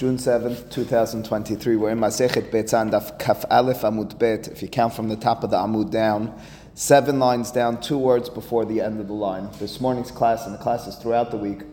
June 7th, 2023. We're in Masechet Betzah, Daf Kaf Aleph Amud Bet. If you count from the top of the Amud down, seven lines down, two words before the end of the line. This morning's class and the classes throughout the week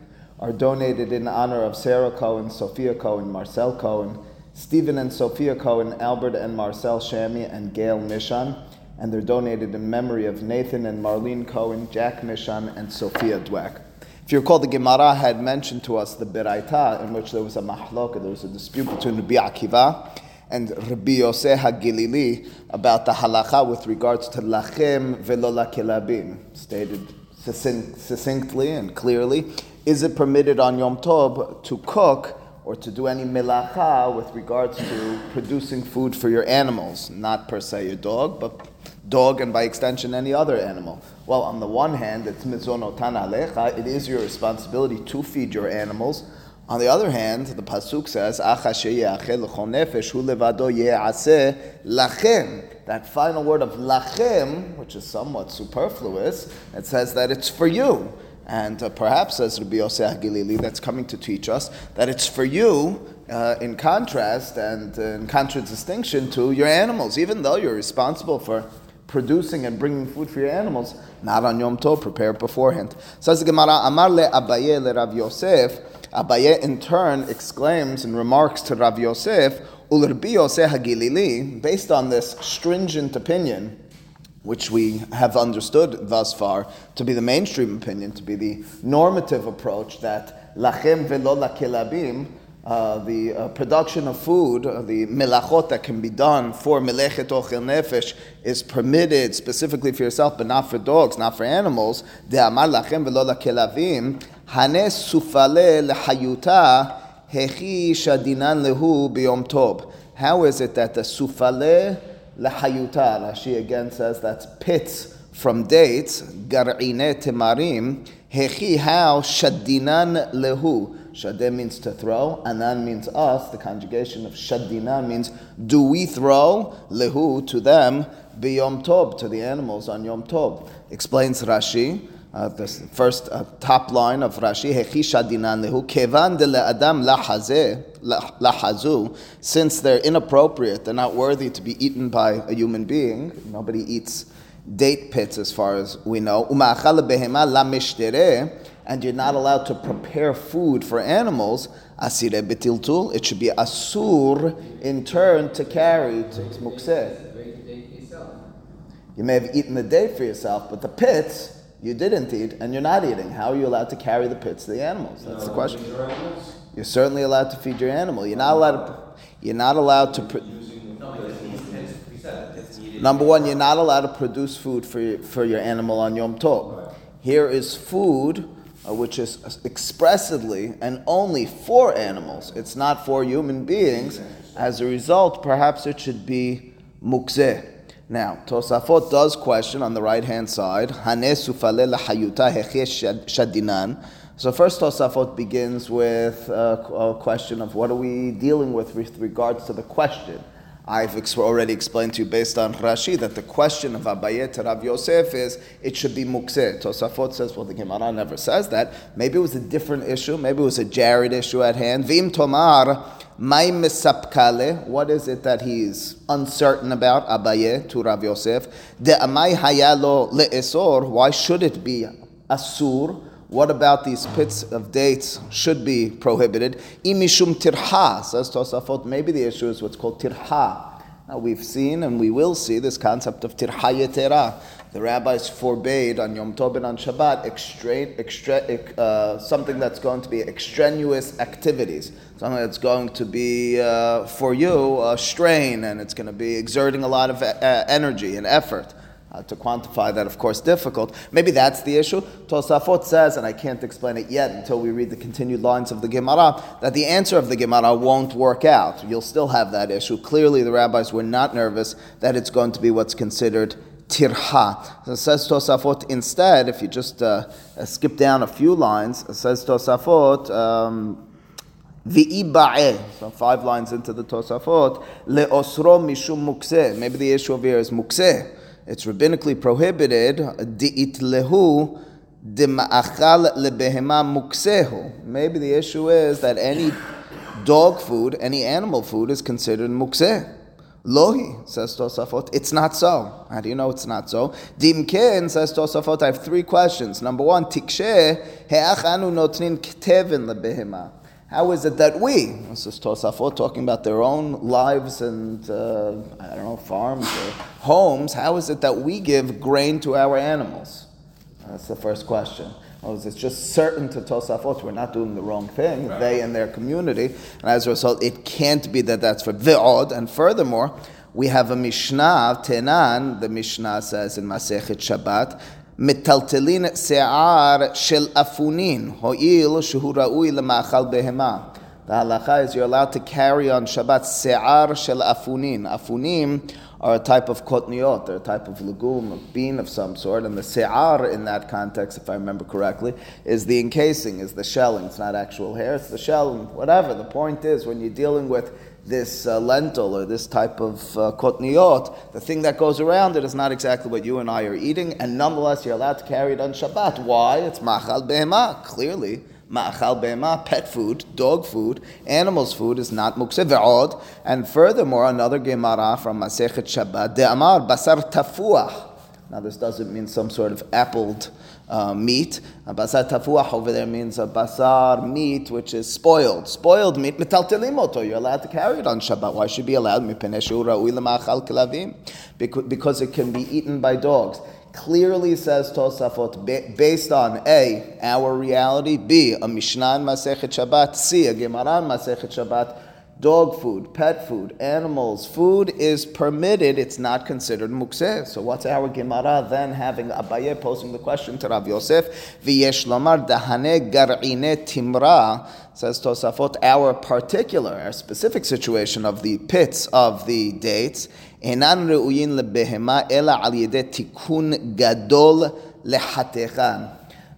are donated in honor of Sarah Cohen, Sophia Cohen, Marcel Cohen, Stephen and Sophia Cohen, Albert and Marcel Shami, and Gail Mishan. And they're donated in memory of Nathan and Marlene Cohen, Jack Mishan, and Sophia Dweck. If you recall, the Gemara had mentioned to us the Beraita, in which there was a mahloka, there was a dispute between Rabbi Akiva and Rabbi Yosef HaGilili about the halacha with regards to lachem velo lakilabim, stated succinctly and clearly. Is it permitted on Yom Tov to cook or to do any melacha with regards to producing food for your animals? Not per se your dog, but dog and by extension any other animal. Well, on the one hand, it's mitzonotan alecha, it is your responsibility to feed your animals. On the other hand, the pasuk says, lachem. That final word of lachem, which is somewhat superfluous, it says that it's for you. And uh, perhaps, as Rabbi Yosef Gilili, that's coming to teach us that it's for you uh, in contrast and uh, in contradistinction to your animals, even though you're responsible for producing and bringing food for your animals, not on Yom Tov, prepare beforehand. Says the Gemara, Amar le Abaye le Rav Yosef. Abaye in turn exclaims and remarks to Rav Yosef, Ulrbi Yosef Hagilili, based on this stringent opinion, which we have understood thus far to be the mainstream opinion, to be the normative approach that lachem velo lakilabim, uh, the uh, production of food, uh, the melachot that can be done for melechet ochel nefesh is permitted specifically for yourself, but not for dogs, not for animals. De amar lachem velo lakelavim, hane sufale lehayuta hechi shadinan lehu biyom. How is it that the sufale lehayuta, Rashi again says that's pits from dates, gar'ine temarim, hechi how shadinan lehu. Shadeh means to throw, anan means us. The conjugation of shadinan means do we throw lehu to them biyom tov to the animals on yom tov. Explains Rashi. Uh, the first uh, top line of Rashi, Hechi shadinan lehu kevan de adam lahazu, since they're inappropriate, they're not worthy to be eaten by a human being. Nobody eats date pits as far as we know. Uma'achal behema la and you're not allowed to prepare food for animals, asire betiltul, it should be asur in turn to carry to mukseh. You may have eaten the day for yourself, but the pits you didn't eat and you're not eating. How are you allowed to carry the pits to the animals? That's the question. You're certainly allowed to feed your animal. You're not allowed to. You're not allowed to. Pr- Number one, you're not allowed to produce food for your, for your animal on Yom Tov. Here is food uh, which is expressly and only for animals. It's not for human beings. As a result, perhaps it should be mukzeh. Now, Tosafot does question on the right hand side. So first Tosafot begins with a, a question of what are we dealing with with regards to the question. I've ex- already explained to you based on Rashi that the question of Abaye to Rav Yosef is it should be mukseh. Tosafot says, well, the Gemara never says that. Maybe it was a different issue. Maybe it was a Jared issue at hand. Vim tomar may misapkale. What is it that he's uncertain about? Abaye to Rav Yosef. De amay hayalo leesor. Why should it be asur? What about these pits of dates should be prohibited? Imishum tirha, says Tosafot. Maybe the issue is what's called tirha. Now we've seen and we will see this concept of tirha yetera. The rabbis forbade on Yom Tov and on Shabbat extra, extra, uh, something that's going to be extraneous activities, something that's going to be uh, for you a strain and it's going to be exerting a lot of uh, energy and effort. Uh, to quantify that, of course, difficult. Maybe that's the issue. Tosafot says, and I can't explain it yet until we read the continued lines of the Gemara, that the answer of the Gemara won't work out. You'll still have that issue. Clearly, the rabbis were not nervous that it's going to be what's considered tirha. So it says Tosafot instead, if you just uh, uh skip down a few lines, it says Tosafot, um, so five lines into the Tosafot, le'osro mishum mukseh. Maybe the issue over here is mukseh it's rabbinically prohibited, lehu dima'achal lebehema muksehu. Maybe the issue is that any dog food, any animal food, is considered mukseh. Lohi, says Tosafot, it's not so. How do you know it's not so? Dimken, says Tosafot, I have three questions. Number one, Tikshe, he'achanu notnin ktevin lebehema. How is it that we, this is Tosafot talking about their own lives and, uh, I don't know, farms or homes, how is it that we give grain to our animals? That's the first question. Oh, it's just certain to Tosafot we're not doing the wrong thing, right. they and their community, and as a result, it can't be that that's for Ve'od, and furthermore, we have a Mishnah, Tenan, the Mishnah says in Masechet Shabbat, מטלטלין שיער של אפונין, הואיל שהוא ראוי למאכל בהמה. The halacha is you're allowed to carry on Shabbat se'ar shel afunin. Afunim are a type of kotniot, they're a type of legume, a bean of some sort, and the se'ar in that context, if I remember correctly, is the encasing, is the shelling. It's not actual hair, it's the shelling, whatever. The point is, when you're dealing with this uh, lentil or this type of uh, kotniot, the thing that goes around it is not exactly what you and I are eating, and nonetheless you're allowed to carry it on Shabbat. Why? It's machal behema, clearly. Ma'achal behema, pet food, dog food, animals food is not mukse ve'od. And furthermore, another Gemara from Masechet Shabbat, de'amar basar tafuah. Now this doesn't mean some sort of appled uh, meat. A basar tafuach over there means a basar meat which is spoiled. Spoiled meat, metaltelimoto. You're allowed to carry it on Shabbat. Why should be allowed? Because it can be eaten by dogs clearly says Tosafot, based on A, our reality, B, a Mishnah Masechet Shabbat, C, a Gemara Masechet Shabbat, dog food, pet food, animals, food is permitted, it's not considered mukseh. So what's our Gemara then having Abaye posing the question to Rav Yosef, v'yesh lomar dahane gar'ine timra, says Tosafot, our particular, our specific situation of the pits of the dates, enan re'uyin lebehema ela al tikun gadol.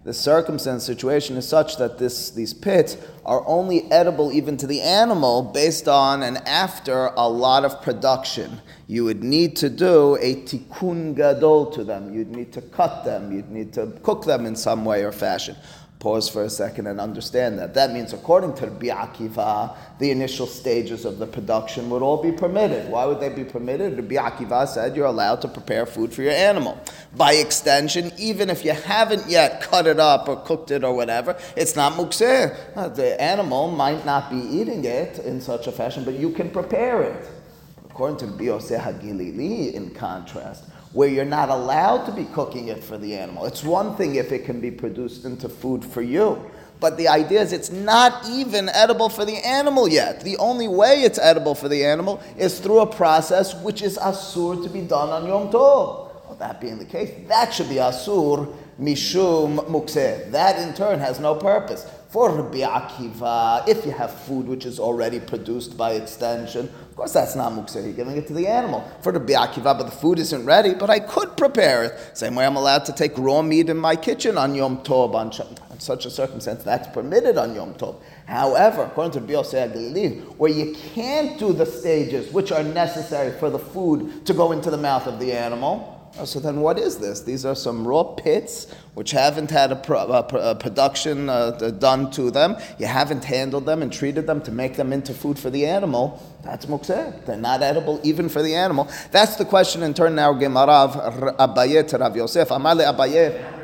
The circumstance situation is such that this, these pits are only edible even to the animal based on and after a lot of production. You would need to do a tikkun gadol to them. You'd need to cut them. You'd need to cook them in some way or fashion. Pause for a second and understand that. That means, according to Rabbi Akiva, the initial stages of the production would all be permitted. Why would they be permitted? Rabbi Akiva said you're allowed to prepare food for your animal. By extension, even if you haven't yet cut it up or cooked it or whatever, it's not mukseh. Uh, the animal might not be eating it in such a fashion, but you can prepare it. According to Rabbi Yosef Hagilili, in contrast, where you're not allowed to be cooking it for the animal. It's one thing if it can be produced into food for you. But the idea is it's not even edible for the animal yet. The only way it's edible for the animal is through a process which is asur to be done on Yom Tov. Well, that being the case, that should be asur mishum mukseh. That in turn has no purpose. For Rabbi Akiva, if you have food which is already produced by extension, of course that's not mukseh, you're giving it to the animal. For Rabbi Akiva, but the food isn't ready, but I could prepare it. Same way I'm allowed to take raw meat in my kitchen on Yom Tov, on, on such a circumstance, that's permitted on Yom Tov. However, according to Rabbi where you can't do the stages which are necessary for the food to go into the mouth of the animal, so then, what is this? These are some raw pits which haven't had a, pro, a, a production uh, done to them. You haven't handled them and treated them to make them into food for the animal. That's mukseh. They're not edible even for the animal. That's the question in turn now. Gemara Abaye to Rav Yosef. Amale Abaye.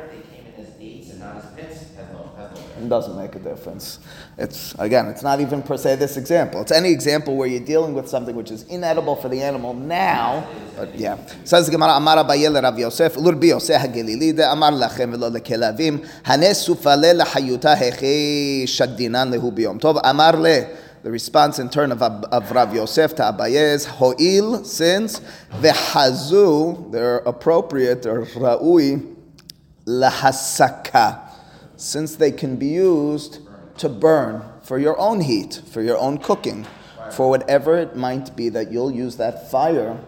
Doesn't make a difference. It's again, it's not even per se this example. It's any example where you're dealing with something which is inedible for the animal now. But yeah, says Gemara, Amar Abayel Rav Yosef, Lur bi Yosef Hagelili, de Amar lachem velo lekelavim, hanesu fale lahayuta heche shadinan lehu biyom tov. Amar le. The response in turn of, of Rav Yosef to Abaye is Ho'il, since, Vehazu, they're appropriate, or Ra'ui, Lahasaka, since they can be used to burn for your own heat, for your own cooking, for whatever it might be that you'll use that fire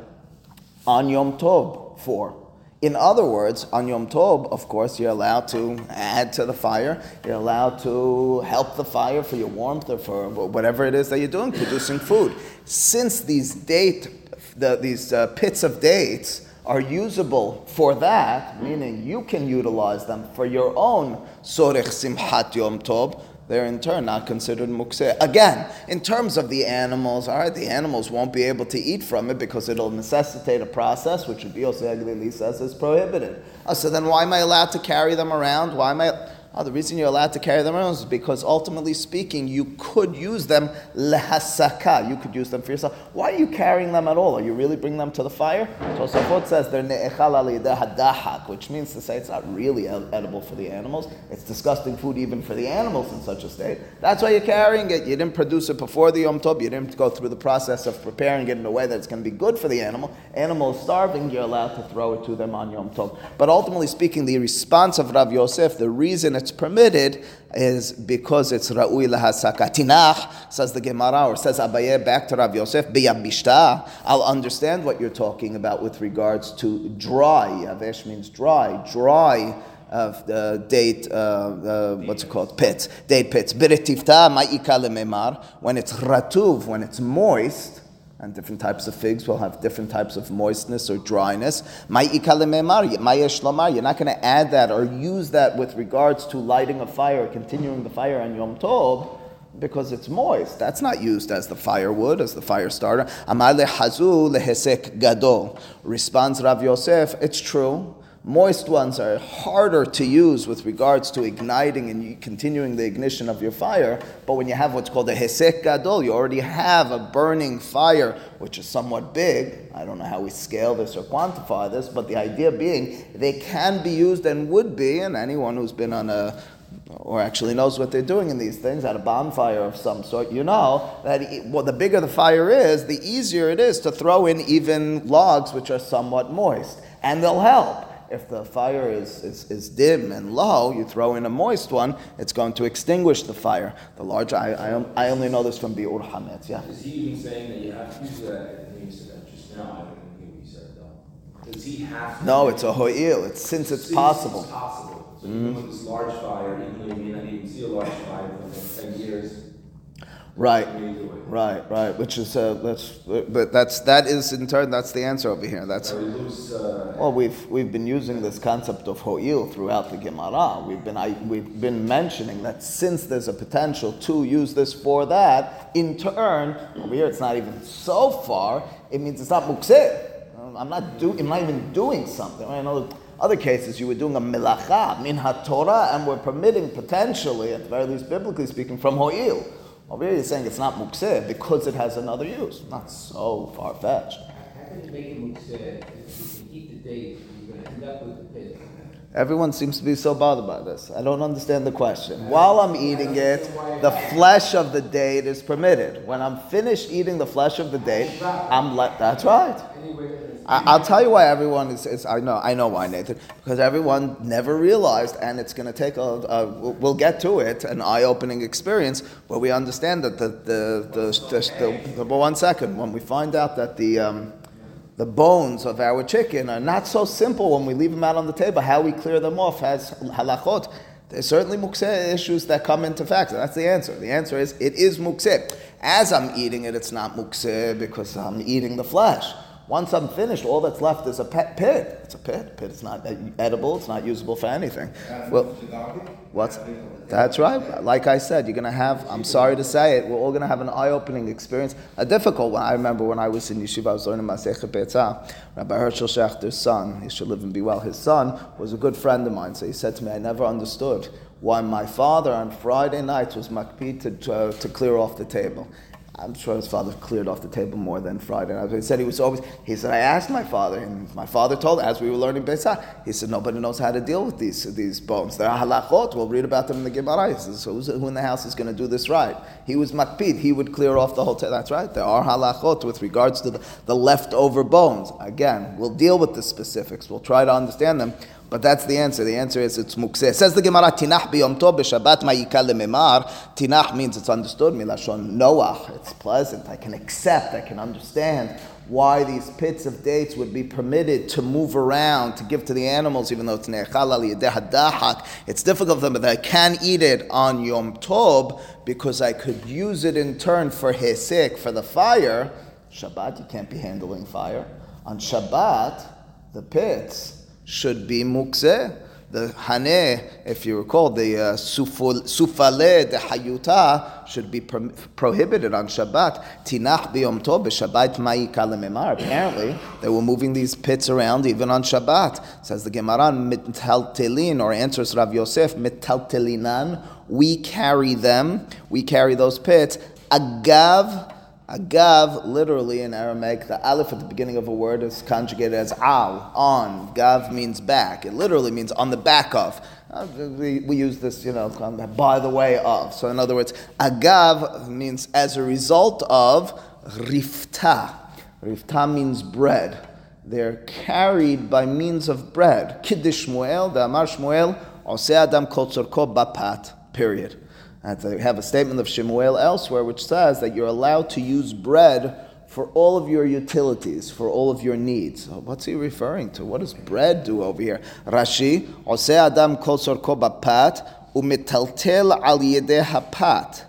on Yom Tov for. In other words, on Yom Tov, of course, you're allowed to add to the fire. You're allowed to help the fire for your warmth or for whatever it is that you're doing, producing food. Since these date, the, these uh, pits of dates are usable for that, meaning you can utilize them for your own sorech simchat Yom Tov, they're in turn not considered mukseh. Again, in terms of the animals, all right, the animals won't be able to eat from it because it'll necessitate a process which Rabbi Yosef says is prohibited. Oh, so then why am I allowed to carry them around? Why am I? Oh, the reason you're allowed to carry them around is because ultimately speaking, you could use them lehasaka. You could use them for yourself. Why are you carrying them at all? Are you really bringing them to the fire? Tosafot says they're ne'echal hadahak, which means to say it's not really edible for the animals. It's disgusting food even for the animals in such a state. That's why you're carrying it. You didn't produce it before the Yom Tov. You didn't go through the process of preparing it in a way that it's going to be good for the animal. Animal is starving. You're allowed to throw it to them on Yom Tov. But ultimately speaking, the response of Rav Yosef, the reason it's it's permitted is because it's ra'ui lahasaka. Tinach, says the Gemara, or says Abaye back to Rav Yosef, biyabishta. I'll understand what you're talking about with regards to dry. Yavesh means dry. Dry of the date, uh, uh, what's it called, pits, date pits. Biritifta ma'ika when it's ratuv, when it's moist, and different types of figs will have different types of moistness or dryness. You're not going to add that or use that with regards to lighting a fire, continuing the fire on Yom Tov, because it's moist. That's not used as the firewood, as the fire starter. Amar lehazu lehesek gadol. Responds Rav Yosef, it's true. Moist ones are harder to use with regards to igniting and continuing the ignition of your fire. But when you have what's called a hesek gadol, you already have a burning fire, which is somewhat big. I don't know how we scale this or quantify this, but the idea being they can be used and would be, and anyone who's been on a or actually knows what they're doing in these things at a bonfire of some sort, you know that well, the bigger the fire is, the easier it is to throw in even logs which are somewhat moist, and they'll help if the fire is, is, is, dim and low, you throw in a moist one, it's going to extinguish the fire. The large, I, I, I only know this from Bi'ur Hametz, yeah. Is he even saying that you have to use that? I said that just now. I don't think he said though. Does he have to? No, it's a ho'il. It's since it's since possible. It's possible. So mm-hmm. even with this large fire, even though you may not even see a large fire for 10 years, Right, right, right. Which is uh, that's but that's that is in turn that's the answer over here. That's uh, well, we've we've been using this concept of ho'il throughout the Gemara. We've been I, we've been mentioning that since there's a potential to use this for that, in turn over here it's not even so far. It means it's not mukseh. I'm not doing. I'm not even doing something. I know other cases you were doing a milacha min Torah, and we're permitting potentially, at the very least biblically speaking, from ho'il. Over here, you're saying it's not mukseh because it has another use. Not so far fetched. How can you make it mukseh if you can eat the date you're going to end up with the pit? Everyone seems to be so bothered by this. I don't understand the question. While I'm eating it, the flesh of the date is permitted. When I'm finished eating the flesh of the date, I'm let. That's right. I, will tell you why everyone is, is, I know I know why Nathan because everyone never realized, and it's going to take a, a, we'll get to it an eye-opening experience where we understand that the the the, the, the, the one second when we find out that the um, the bones of our chicken are not so simple when we leave them out on the table. How we clear them off has halachot. There's certainly mukseh issues that come into fact. That's the answer. The answer is it is mukseh. As I'm eating it, it's not mukseh because I'm eating the flesh. Once I'm finished, all that's left is a pet pit. It's a pit. Pit is not edible. It's not usable for anything. Well, what's that's right. Like I said, you're gonna have. I'm sorry to say it. We're all gonna have an eye-opening experience, a difficult one. I remember when I was in yeshiva, I was learning Masechet Betzah. Rabbi Hershel Schachter's son, he should live and be well. His son was a good friend of mine. So he said to me, I never understood why my father on Friday nights was makpid to, to, to clear off the table. I'm sure his father cleared off the table more than Friday night. He said he was always, he said, I asked my father, and my father told, as we were learning Besah, he said, nobody knows how to deal with these, these bones. There are halachot, we'll read about them in the Gemara. He says, so who in the house is going to do this right? He was makpid, he would clear off the whole table. That's right, there are halachot with regards to the, the leftover bones. Again, we'll deal with the specifics, we'll try to understand them. But that's the answer. The answer is it's mukseh. Says the Gemara, tinach biyom tov b'shabbat ma'ikal lememar. Tinach means it's understood. Milashon noach. It's pleasant. I can accept. I can understand why these pits of dates would be permitted to move around to give to the animals, even though it's ne'echal al It's difficult for them, but I can eat it on Yom Tov because I could use it in turn for hesek, for the fire. Shabbat, you can't be handling fire. On Shabbat, the pits should be mukseh. The hane, if you recall, the uh, sufale de hayuta should be pro- prohibited on Shabbat. Tinach biyom tov b'Shabbat. Apparently, they were moving these pits around even on Shabbat. Says the Gemara, mitaltelin, or answers Rav Yosef, mitaltelinan. We carry them. We carry those pits. Agav Agav, literally in Aramaic, the aleph at the beginning of a word is conjugated as al, on. Gav means back. It literally means on the back of. Uh, we, we use this, you know, by the way of. So, in other words, agav means as a result of rifta. Rifta means bread. They're carried by means of bread. Kiddush Shmuel, the Amar Shmuel, Ose Adam Kol Bapat, period. And they have a statement of Shemuel elsewhere which says that you're allowed to use bread for all of your utilities, for all of your needs. So what's he referring to? What does bread do over here? Rashi, Ose Adam kol sorko bapat, umetaltel al yedeh hapat,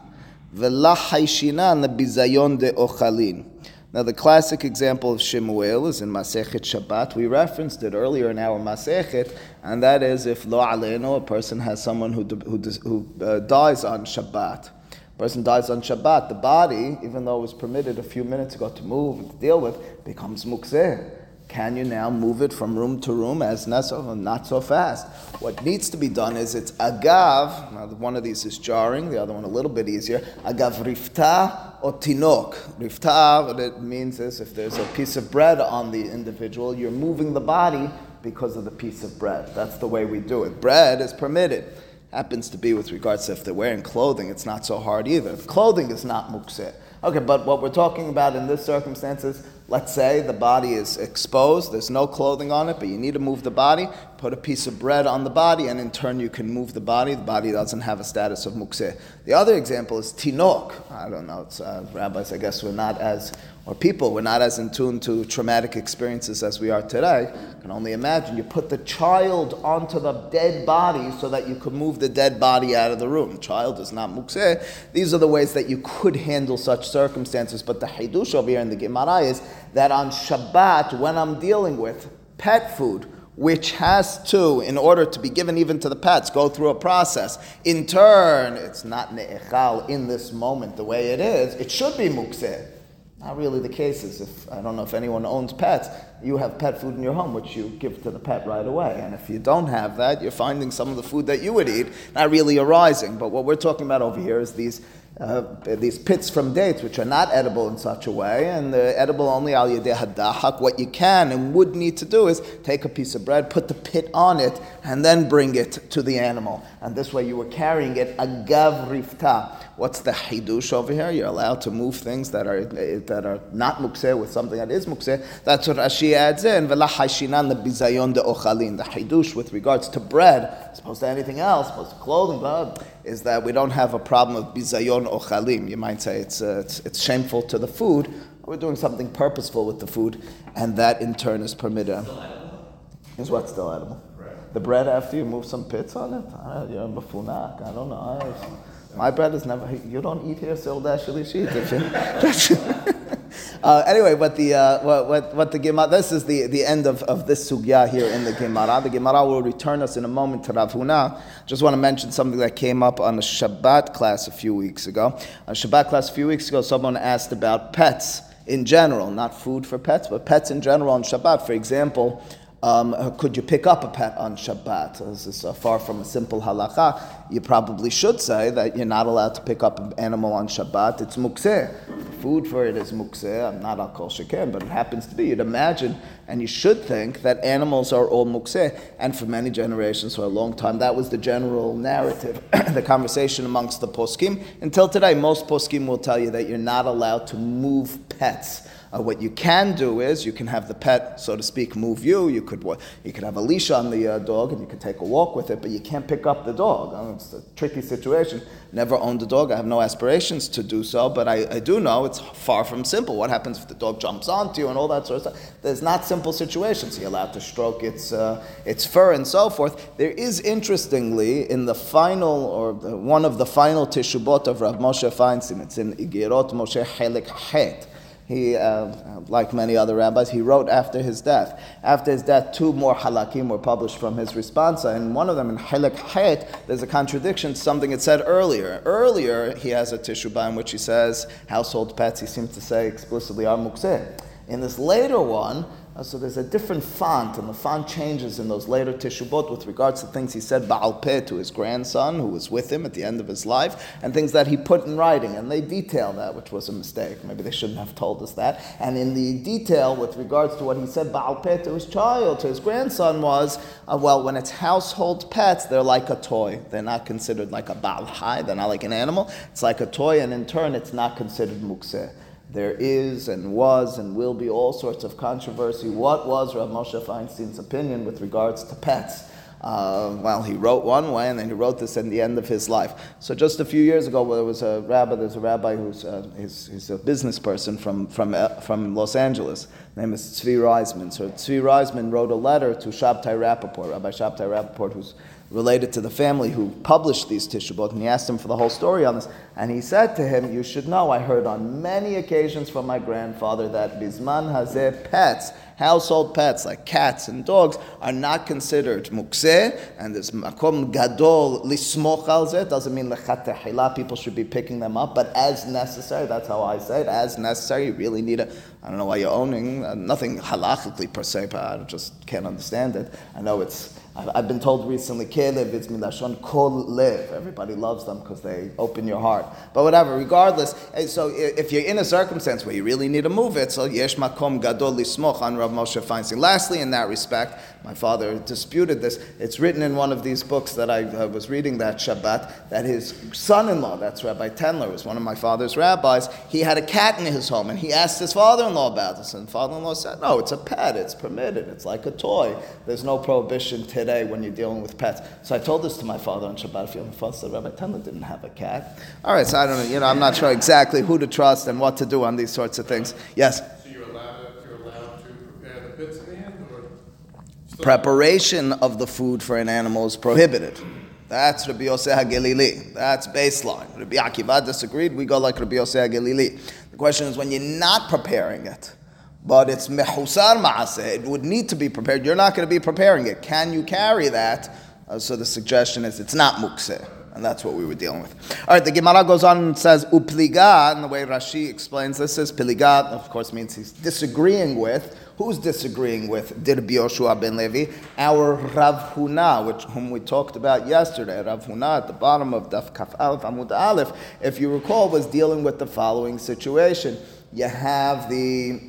v'la haishinan bizayon de ochalin. Now, the classic example of Shemuel is in Masechet Shabbat. We referenced it earlier in our Masechet, and that is if lo aleno, a person has someone who, who, who uh, dies on Shabbat. A person dies on Shabbat, the body, even though it was permitted a few minutes ago to move and to deal with, becomes mukseh. Can you now move it from room to room as necessary? Not so fast. What needs to be done is it's agav. Now, one of these is jarring, the other one a little bit easier. Agav rifta or tinok. Rifta, what it means is if there's a piece of bread on the individual, you're moving the body because of the piece of bread. That's the way we do it. Bread is permitted. Happens to be with regards to if they're wearing clothing, it's not so hard either. Clothing is not mukseh. Okay, but what we're talking about in this circumstances, let's say the body is exposed, there's no clothing on it, but you need to move the body, put a piece of bread on the body, and in turn you can move the body. The body doesn't have a status of mukseh. The other example is tinok. I don't know, uh, rabbis, I guess, we're not as or people were not as in tune to traumatic experiences as we are today. You can only imagine you put the child onto the dead body so that you could move the dead body out of the room. Child is not mukseh. These are the ways that you could handle such circumstances. But the hidush over here in the Gemara is that on Shabbat, when I'm dealing with pet food, which has to, in order to be given even to the pets, go through a process. In turn, it's not ne'echal in this moment the way it is. It should be mukseh. Not really the case is if, I don't know if anyone owns pets, you have pet food in your home, which you give to the pet right away. And if you don't have that, you're finding some of the food that you would eat not really arising. But what we're talking about over here is these uh, these pits from dates, which are not edible in such a way, and they're edible only al yedeh hadahak. What you can and would need to do is take a piece of bread, put the pit on it, and then bring it to the animal. And this way you were carrying it agav rifta. What's the hidush over here? You're allowed to move things that are that are not mukseh with something that is mukseh. That's what Rashi adds in. V'la haishinan lebizayon de ochalin. The hidush with regards to bread, as opposed to anything else, as opposed to clothing, but is that we don't have a problem of bizayon ochalim. You might say it's, uh, it's, it's shameful to the food. We're doing something purposeful with the food, and that in turn is permitted. Is what still edible? Bread. The bread after you move some pits on it? Uh, you're bafunak. I don't know. I, my bread is never. You don't eat here, so dash Uh, anyway, but the uh, what, what, what the Gemara, this is the, the end of, of this sugya here in the Gemara. The Gemara will return us in a moment to Rav Huna. Just want to mention something that came up on a Shabbat class a few weeks ago. On Shabbat class a few weeks ago, someone asked about pets in general, not food for pets, but pets in general on Shabbat. For example, um, could you pick up a pet on Shabbat? This is uh, far from a simple halacha. You probably should say that you're not allowed to pick up an animal on Shabbat. It's mukseh. Food for it is mukseh. I'm not al kol sheker, but it happens to be. You'd imagine, and you should think, that animals are all mukseh. And for many generations, for a long time, that was the general narrative, the conversation amongst the poskim. Until today, most poskim will tell you that you're not allowed to move pets uh, what you can do is you can have the pet, so to speak, move you. You could you could have a leash on the uh, dog and you could take a walk with it, but you can't pick up the dog. It's a tricky situation. Never owned a dog. I have no aspirations to do so, but I, I do know it's far from simple. What happens if the dog jumps onto you and all that sort of stuff? There's not simple situations. You're allowed to stroke its uh, its fur and so forth. There is interestingly in the final or the, one of the final tishubot of Rav Moshe Feinstein. It's in Igirot Moshe Helik Het he, uh, like many other rabbis, he wrote after his death. After his death, two more halakim were published from his responsa, and one of them in Halak Het, there's a contradiction to something it said earlier. Earlier, he has a tishubah in which he says household pets, he seems to say explicitly are mukseh. In this later one, uh, so there's a different font, and the font changes in those later tishubot with regards to things he said Baal Peh to his grandson, who was with him at the end of his life, and things that he put in writing, and they detail that, which was a mistake. Maybe they shouldn't have told us that. And in the detail with regards to what he said Baal Peh to his child, to his grandson, was uh, well, when it's household pets, they're like a toy. They're not considered like a Baal Hai, they're not like an animal. It's like a toy, and in turn, it's not considered mukseh there is and was and will be all sorts of controversy. What was Rav Moshe Feinstein's opinion with regards to pets? Uh, well, he wrote one way, and then he wrote this at the end of his life. So just a few years ago, there was a rabbi. There's a rabbi who's uh, he's, he's, a business person from from uh, from Los Angeles. His name is Tzvi Ryzman. So Tzvi Ryzman wrote a letter to Shabtai Rappaport, Rabbi Shabtai Rappaport, who's related to the family who published these tishubot, and he asked him for the whole story on this. And he said to him, You should know, I heard on many occasions from my grandfather that bisman hazeh pets, household pets like cats and dogs, are not considered mukseh, and this makom gadol lismoch al doesn't mean lechatehila, people should be picking them up, but as necessary, that's how I say it, as necessary, you really need a, I don't know why you're owning, uh, nothing halachically per se, but I just can't understand it. I know it's I've been told recently, Kelev, it's milashon kol lev. Everybody loves them because they open your heart. But whatever, regardless. Eh, so if you're in a circumstance where you really need to move it, so yesh makom gadol lismoch on Moshe Feinstein. Lastly, in that respect, my father disputed this. It's written in one of these books that I uh, was reading that Shabbat that his son-in-law, that's Rabbi Tendler, was one of my father's rabbis. He had a cat in his home, and he asked his father-in-law about this, and father-in-law said, "No, it's a pet. It's permitted. It's like a toy. There's no prohibition today when you're dealing with pets." So I told this to my father on Shabbat. My father said, "Rabbi Tendler didn't have a cat." All right, so I don't know. You know, I'm not sure exactly who to trust and what to do on these sorts of things. Yes. Preparation of the food for an animal is prohibited. That's Rabbi Yosef HaGelili. That's baseline. Rabbi Akiva disagreed. We go like Rabbi Yosef HaGelili. The question is when you're not preparing it, but it's mehusar maaseh, it would need to be prepared. You're not going to be preparing it. Can you carry that? Uh, so the suggestion is it's not mukseh. And that's what we were dealing with. All right, the Gemara goes on and says, Upliga, and the way Rashi explains this is, Piliga, of course, means he's disagreeing with Who's disagreeing with Dirbi Yoshua ben Levi? Our Rav Huna, which whom we talked about yesterday. Rav Huna at the bottom of Daf Kaf Aleph Amud Aleph, if you recall, was dealing with the following situation. You have the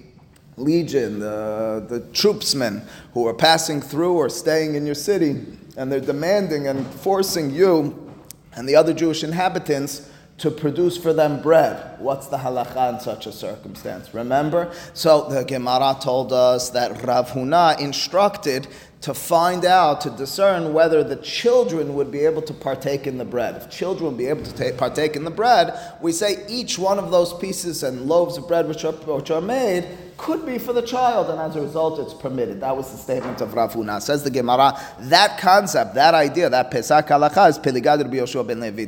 legion, the, the troopsmen who are passing through or staying in your city, and they're demanding and forcing you and the other Jewish inhabitants to produce for them bread. What's the halacha in such a circumstance? Remember? So the Gemara told us that Rav Huna instructed to find out, to discern whether the children would be able to partake in the bread. If children would be able to take, partake in the bread, we say each one of those pieces and loaves of bread which are, which are made could be for the child, and as a result, it's permitted. That was the statement of Rav. Says the Gemara, that concept, that idea, that Pesach halacha is Peligad Rabbi Yoshua ben Levi.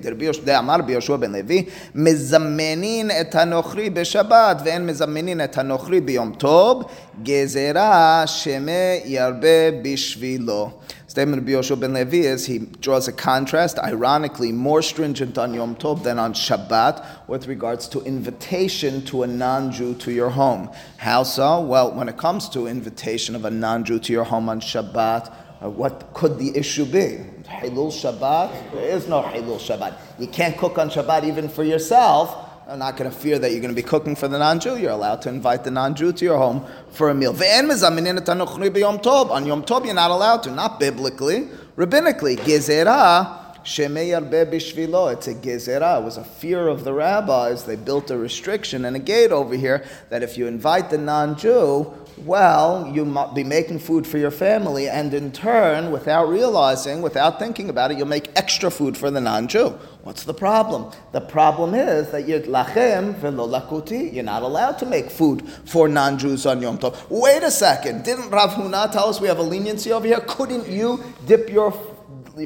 Amar Rabbi Yoshua ben Levi, mezamenin et hanochri b'Shabbat, ve'en mezamenin et hanochri b'Yom Tov, gezerah sheme yarbe bishvilo statement of Yoshua ben Levi is he draws a contrast, ironically, more stringent on Yom Tov than on Shabbat with regards to invitation to a non Jew to your home. How so? Well, when it comes to invitation of a non Jew to your home on Shabbat, uh, what could the issue be? Hilul Shabbat? There is no Hilul Shabbat. You can't cook on Shabbat even for yourself. I'm not going to fear that you're going to be cooking for the non-Jew. You're allowed to invite the non-Jew to your home for a meal. On Yom Tov, you're not allowed to. Not biblically, rabbinically. Gezerah. It's a gezerah. It was a fear of the rabbis. They built a restriction and a gate over here that if you invite the non-Jew, well, you might be making food for your family, and in turn, without realizing, without thinking about it, you'll make extra food for the non-Jew. What's the problem? The problem is that you're lachem velo lakuti. You're not allowed to make food for non-Jews on Yom Tov. Wait a second. Didn't Rav Huna tell us we have a leniency over here? Couldn't you dip your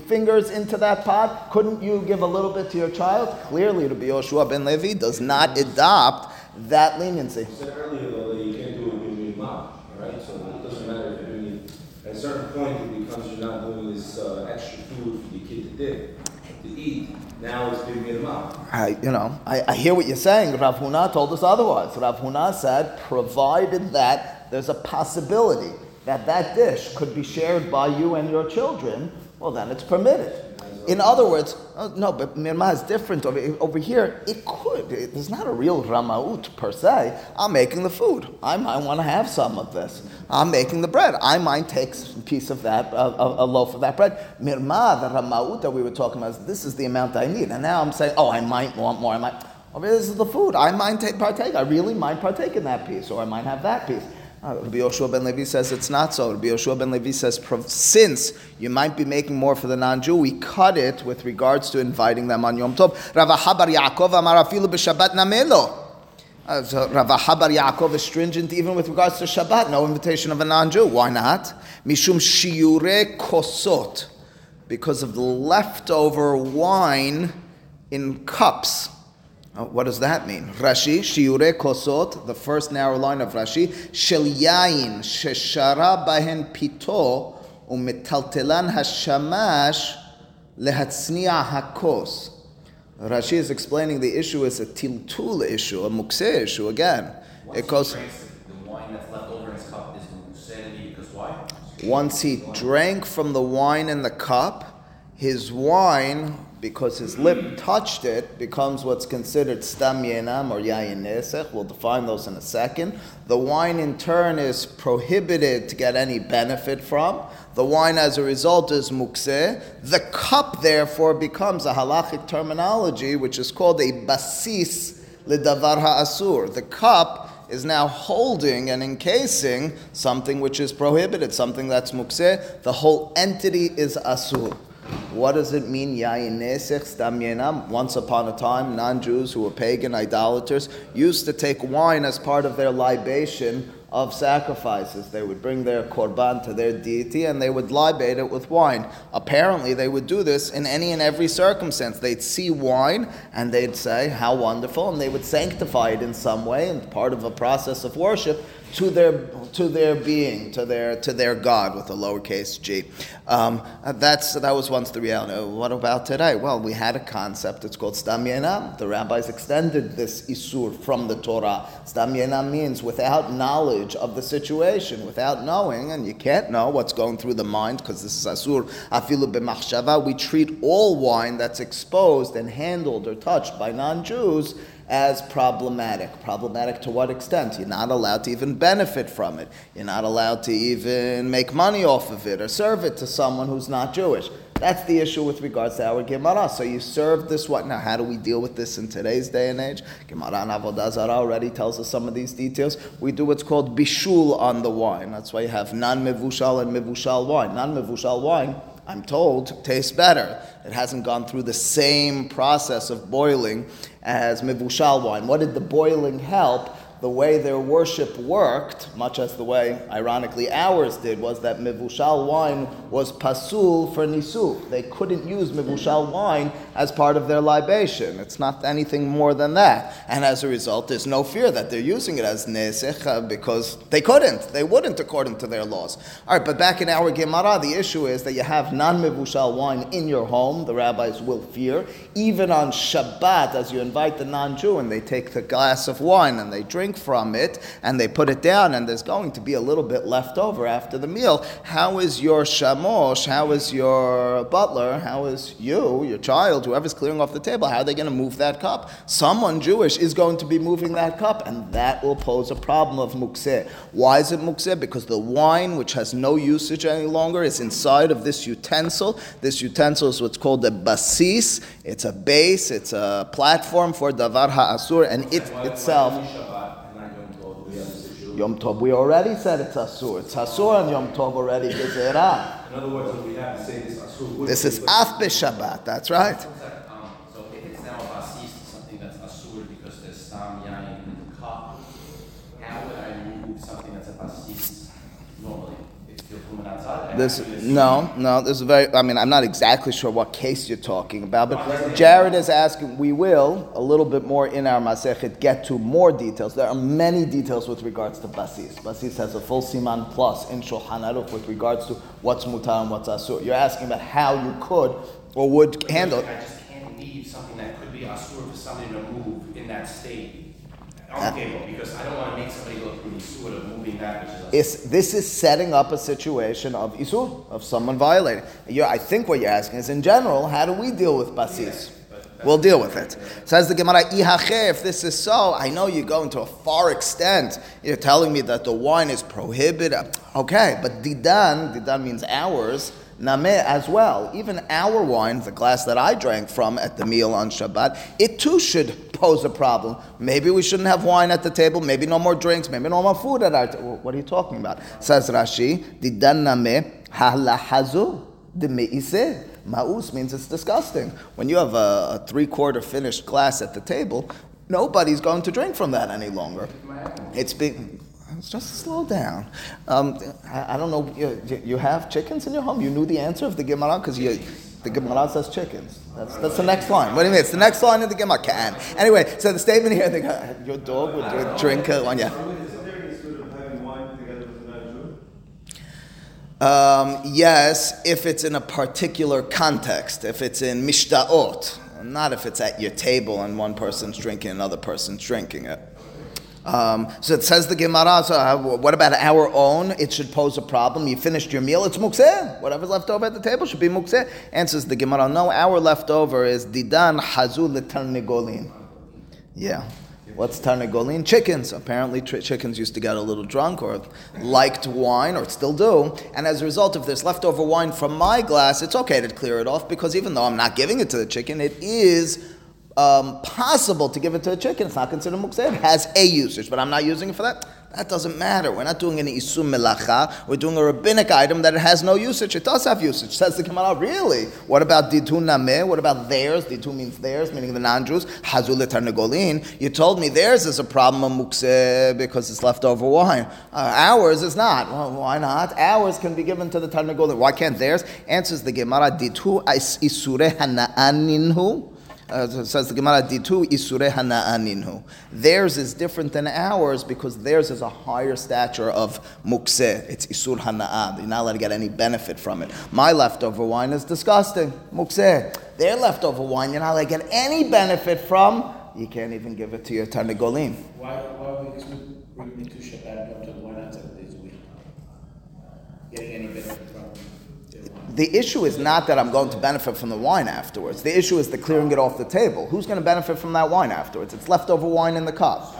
fingers into that pot? Couldn't you give a little bit to your child? Clearly, Rabbi Yoshua ben Levi does not adopt that leniency. You said earlier though that you can't do it when you're mom, alright? So it doesn't matter if you're doing it, at a certain point it becomes you're not doing this uh, extra food for the kid to dip, to eat. Now it's being made mom. I, you know, I, I hear what you're saying. Rav Huna told us otherwise. Rav Huna said, provided that there's a possibility that that dish could be shared by you and your children, well, then it's permitted. In other words, oh, no, but mirma is different over, over here. It could. It, there's not a real ramaut per se. I'm making the food. I might want to have some of this. I'm making the bread. I might take a piece of that, a, a, a loaf of that bread. Mirma, the ramaut that we were talking about, this is the amount I need. And now I'm saying, oh, I might want more. I might. Oh, this is the food. I might take partake. I really might partake in that piece, or I might have that piece. Rabbi Yoshua ben Levi says it's not so. Rabbi Yoshua ben Levi says since you might be making more for the non-Jew, we cut it with regards to inviting them on Yom Tov. Rav Habar Yaakov Amar afilu b'Shabbat namelo. Uh, so Rav Habar Yaakov is stringent even with regards to Shabbat. No invitation of a non-Jew. Why not? Mishum shiure kosot, because of the leftover wine in cups. What does that mean? Rashi, shiure kosot, the first narrow line of Rashi, shel yain sheshara bahen pito umetaltelan hashamash lehatzniya hakos. Rashi is explaining the issue is a tiltul issue, a mukse issue again. Once it goes. the wine that's left over in his cup is because why? Once he drank from the wine in the cup, his wine, because his lip touched it, becomes what's considered stam yenam or yayin nesech. We'll define those in a second. The wine, in turn, is prohibited to get any benefit from. The wine, as a result, is mukseh. The cup, therefore, becomes a halachic terminology, which is called a basis ledavar ha'asur. The cup is now holding and encasing something which is prohibited, something that's mukseh. The whole entity is asur. What does it mean? Once upon a time, non-Jews who were pagan idolaters used to take wine as part of their libation of sacrifices. They would bring their korban to their deity and they would libate it with wine. Apparently, they would do this in any and every circumstance. They'd see wine and they'd say, How wonderful, and they would sanctify it in some way and part of a process of worship to their to their being, to their to their God with a lowercase g. Um, that's that was once the reality. What about today? Well, we had a concept. It's called stam yenam. The rabbis extended this isur from the Torah. Stam yenam means without knowledge of the situation, without knowing, and you can't know what's going through the mind because this is asur afilu b'machshava. We treat all wine that's exposed and handled or touched by non-Jews as problematic. Problematic to what extent? You're not allowed to even benefit from it. You're not allowed to even make money off of it or serve it to someone who's not Jewish. That's the issue with regards to our Gemara. So you serve this what? Now, how do we deal with this in today's day and age? Gemara and already tells us some of these details. We do what's called bishul on the wine. That's why you have non-mevushal and mevushal wine. Non-mevushal wine I'm told, tastes better. It hasn't gone through the same process of boiling as mivushal wine. What did the boiling help? The way their worship worked, much as the way, ironically, ours did, was that mivushal wine was pasul for nisu. They couldn't use mivushal wine as part of their libation. It's not anything more than that. And as a result, there's no fear that they're using it as nesech uh, because they couldn't. They wouldn't according to their laws. All right, but back in our Gemara, the issue is that you have non-mivushal wine in your home. The rabbis will fear. Even on Shabbat, as you invite the non-Jew and they take the glass of wine and they drink from it and they put it down and there's going to be a little bit left over after the meal. How is your shamosh? How is your butler? How is you, your child, whoever's clearing off the table? How are they going to move that cup? Someone Jewish is going to be moving that cup and that will pose a problem of mukseh. Why is it mukseh? Because the wine, which has no usage any longer, is inside of this utensil. This utensil is what's called a basis. It's a base, it's a platform for davar ha'asur, and it Why- why itself. only Shabbat and not Yom Tov? We have this issue. Yom Tov, we already said it's Asur. It's Asur on Yom Tov already, Gezerah. In other words, we have to say this. This is Af B'Shabbat, that's right. One second, um, so if it's now a basis, something that's asur because there's stam yain in the cup, how would I remove something that's a basis normally? If you're from outside, I This no, no. This is very. I mean, I'm not exactly sure what case you're talking about, but Jared is asking. We will a little bit more in our masechet get to more details. There are many details with regards to basis. Basis has a full siman plus in Shulchan Aruch with regards to what's mutar and what's asur. You're asking about how you could or would handle. I just can't leave something that could be asur for somebody to move in that state Uh, the because I don't wanna make somebody go through isur of moving that, which is. It's, this is setting up a situation of isur, of someone violating. you I think what you're asking is, in general, how do we deal with basis? We'll deal with it. Says the Gemara, If this is so, I know you're going to a far extent. You're telling me that the wine is prohibited. Okay, but didan, didan means ours. Nameh as well. Even our wine, the glass that I drank from at the meal on Shabbat, it too should pose a problem. Maybe we shouldn't have wine at the table. Maybe no more drinks. Maybe no more food at our table. What are you talking about? Says Rashi, didan nameh halahazu de meiseh. Ma'us means it's disgusting. When you have a, a three quarter finished glass at the table, nobody's going to drink from that any longer. It's being. Just slow down. Um, I, I, don't know. You, you, have chickens in your home. You knew the answer of the Gemara because the Gemara says chickens. That's, that's the next line. What do you mean? It's the next line of the Gemara. Can anyway. So the statement here: the, your dog would drink uh, one. Yeah. Um, yes, if it's in a particular context, if it's in mishtaot, not if it's at your table and one person's drinking, another person's drinking it. Um, so it says the Gemara, so uh, what about our own? It should pose a problem. You finished your meal, it's mukseh. Whatever's left over at the table should be mukseh. Answers the Gemara, no, our leftover is didan hazul letarnigolin. Yeah. What's tarnagolin? Chickens. Apparently, chickens used to get a little drunk or liked wine, or still do. And as a result, if there's leftover wine from my glass, it's okay to clear it off because even though I'm not giving it to the chicken, it is um, possible to give it to a chicken. It's not considered mukseh. It has a usage, but I'm not using it for that. That doesn't matter. We're not doing an isum melacha. We're doing a rabbinic item that it has no usage. It does have usage. Says the Gemara, really? What about ditu nameh? What about theirs? Ditu means theirs, meaning the non-Jews. Hazul tarnagolin. You told me theirs is a problem of mukseh because it's leftover wine. Uh, ours is not. Well, why not? Ours can be given to the tarnagolin. Why can't theirs? Answers the Gemara, ditu isure hanaaninhu. Uh, says the Gemara, Ditu isure hana'aninhu. Theirs is different than ours because theirs is a higher stature of mukseh. It's isur hana'ah. You're not allowed to get any benefit from it. My leftover wine is disgusting. Mukseh. Their leftover wine, you're not allowed to get any benefit from. You can't even give it to your tarnagolim. Why, why would this bring me to Shabbat to why not seven days a week? Getting any benefit from the issue is not that I'm going to benefit from the wine afterwards. The issue is the clearing it off the table. Who's going to benefit from that wine afterwards? It's leftover wine in the cup.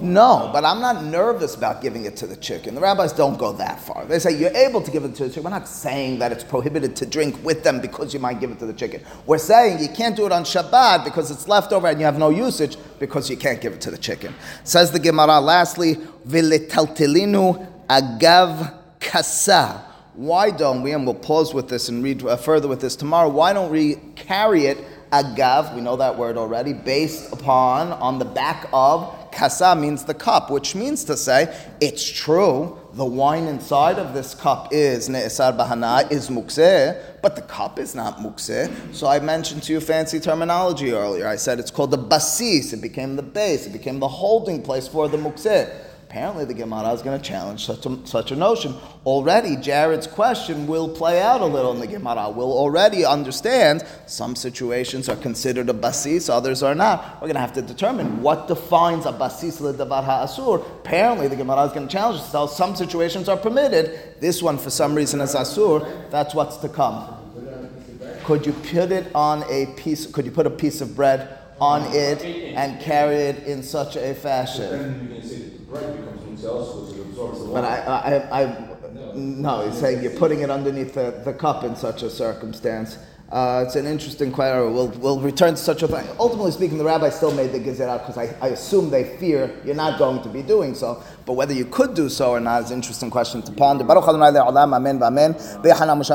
No, but I'm not nervous about giving it to the chicken. The rabbis don't go that far. They say you're able to give it to the chicken. We're not saying that it's prohibited to drink with them because you might give it to the chicken. We're saying you can't do it on Shabbat because it's leftover and you have no usage because you can't give it to the chicken. Says the Gemara. Lastly, v'letaltelinu agav kasa. Why don't we, and we'll pause with this and read uh, further with this tomorrow, why don't we carry it agav, we know that word already, based upon, on the back of, kasa means the cup, which means to say, it's true, the wine inside of this cup is ne'esar bahana, is mukseh, but the cup is not mukseh. So I mentioned to you fancy terminology earlier. I said it's called the basis, it became the base, it became the holding place for the mukseh. Apparently, the Gemara is going to challenge such a, such a notion. Already, Jared's question will play out a little in the Gemara. We'll already understand some situations are considered a basis, others are not. We're going to have to determine what defines a basis ledavar ha'asur. Apparently, the Gemara is going to challenge itself. Some situations are permitted. This one, for some reason, is asur. That's what's to come. Could you put it on a piece? Could you put a piece of bread on it and carry it in such a fashion? But I, I, I, no, he's saying you're putting it underneath the, the cup in such a circumstance. Uh, it's an interesting question. We'll, we'll return to such a thing. Ultimately speaking, the rabbi still made the gezerah because I, I assume they fear you're not going to be doing so. But whether you could do so or not is an interesting question to ponder.